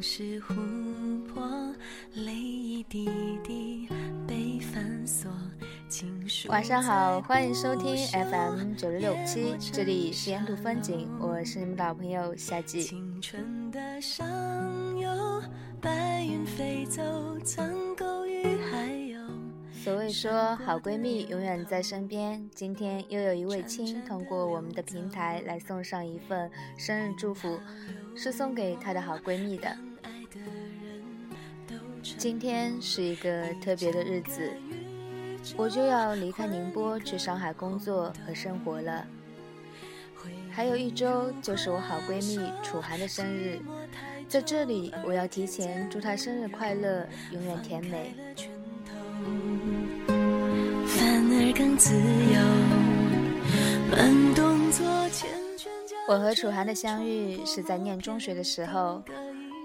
是琥珀，泪一滴滴被反锁。晚上好，欢迎收听 FM 九六六七，这里是沿途风景，我是你们的老朋友夏季。青春的上游，白云飞走，苍狗与海鸥。所谓说好闺蜜永远在身边，今天又有一位亲通过我们的平台来送上一份生日祝福，是送给她的好闺蜜的。今天是一个特别的日子，我就要离开宁波去上海工作和生活了。还有一周就是我好闺蜜楚涵的生日，在这里我要提前祝她生日快乐，永远甜美。我和楚涵的相遇是在念中学的时候。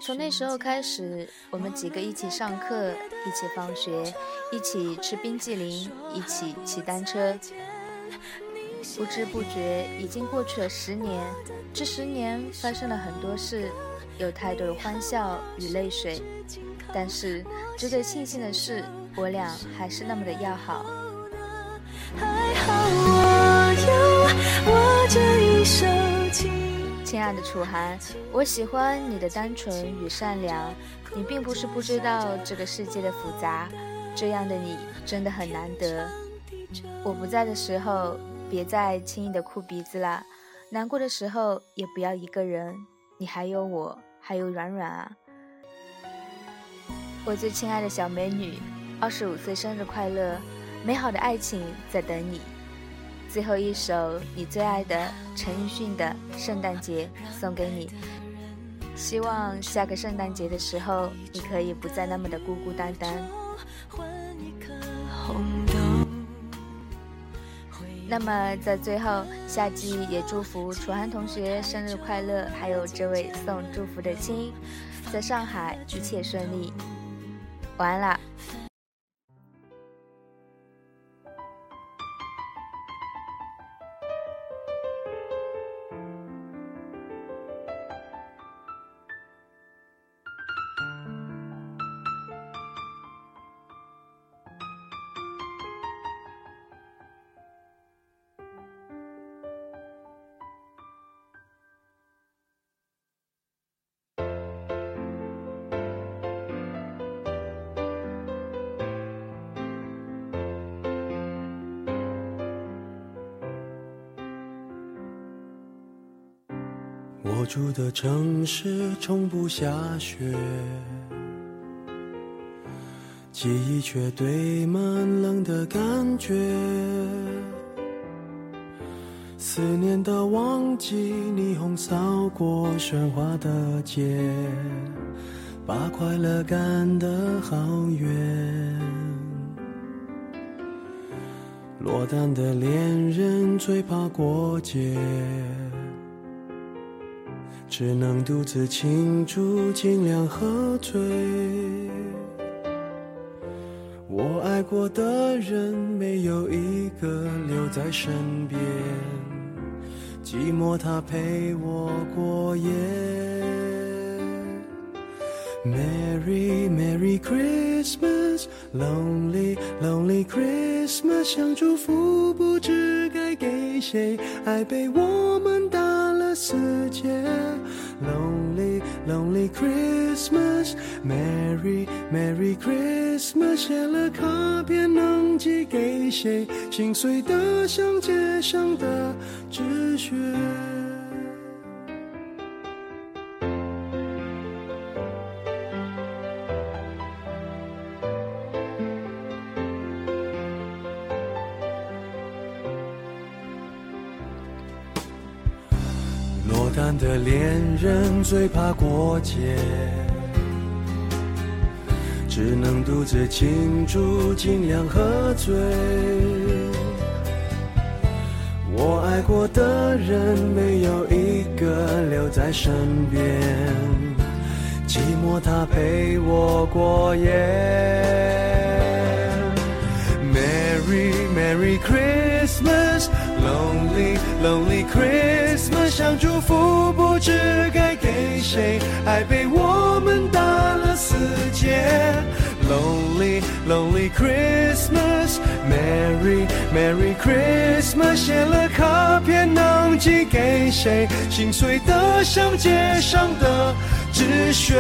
从那时候开始，我们几个一起上课，一起放学，一起吃冰激凌，一起骑单车。不知不觉已经过去了十年，这十年发生了很多事，有太多的欢笑与泪水。但是值得庆幸的是，我俩还是那么的要好。还好爱的楚涵，我喜欢你的单纯与善良。你并不是不知道这个世界的复杂，这样的你真的很难得。我不在的时候，别再轻易的哭鼻子了。难过的时候也不要一个人，你还有我，还有软软啊。我最亲爱的小美女，二十五岁生日快乐！美好的爱情在等你。最后一首你最爱的陈奕迅的《圣诞节》送给你，希望下个圣诞节的时候，你可以不再那么的孤孤单单。那么在最后，夏季也祝福楚涵同学生日快乐，还有这位送祝福的亲，在上海一切顺利。晚安啦。我住的城市从不下雪，记忆却堆满冷的感觉。思念的旺季，霓虹扫过喧哗的街，把快乐赶得好远。落单的恋人最怕过节。只能独自庆祝，尽量喝醉。我爱过的人，没有一个留在身边，寂寞他陪我过夜。Merry Merry Christmas，Lonely Lonely Christmas，想祝福不知该给谁，爱被我们打世界。Lonely, lonely Christmas, Merry, Merry Christmas。写了卡片能寄给谁？心碎的像街上的纸屑。落单的恋人最怕过节，只能独自庆祝，尽量喝醉。我爱过的人没有一个留在身边，寂寞它陪我过夜。Merry Merry cream Christmas，Lonely Lonely Christmas。想祝福，不知该给。谁？爱被我们打了死结。Lonely Lonely Christmas，Merry Merry Christmas，写了卡片能寄给谁？心碎的像街上的纸屑。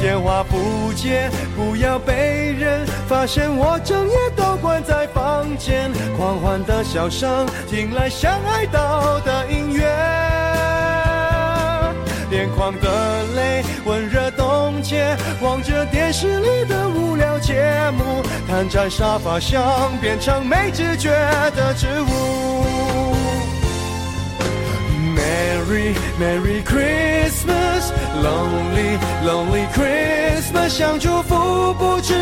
电话不接，不要被人发现我整夜都关在房间。狂欢的笑声，听来像爱到的音乐。眼眶的泪温热冻结，望着电视里的无聊节目，瘫在沙发上变成没知觉的植物。Merry Merry Christmas, Lonely Lonely Christmas，想祝福不知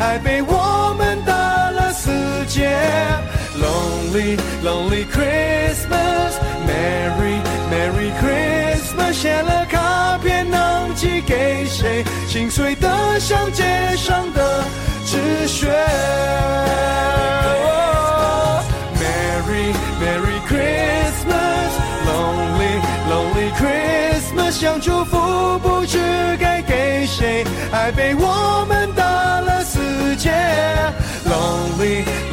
爱被我们打了死结。Lonely Lonely Christmas, Merry Merry Christmas，写了卡片能寄给谁？心碎的像街上的纸屑。Merry Merry Christmas, Lonely Lonely Christmas，想祝福不知该给谁，爱被我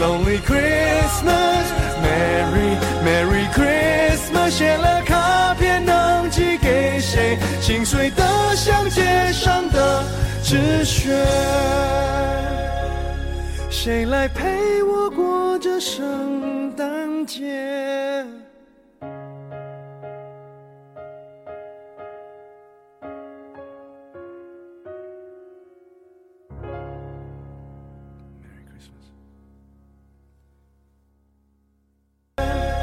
Only Christmas, Merry Merry Christmas，写了卡片能寄给谁？心碎的像街上的纸屑。谁来陪我过这圣诞节？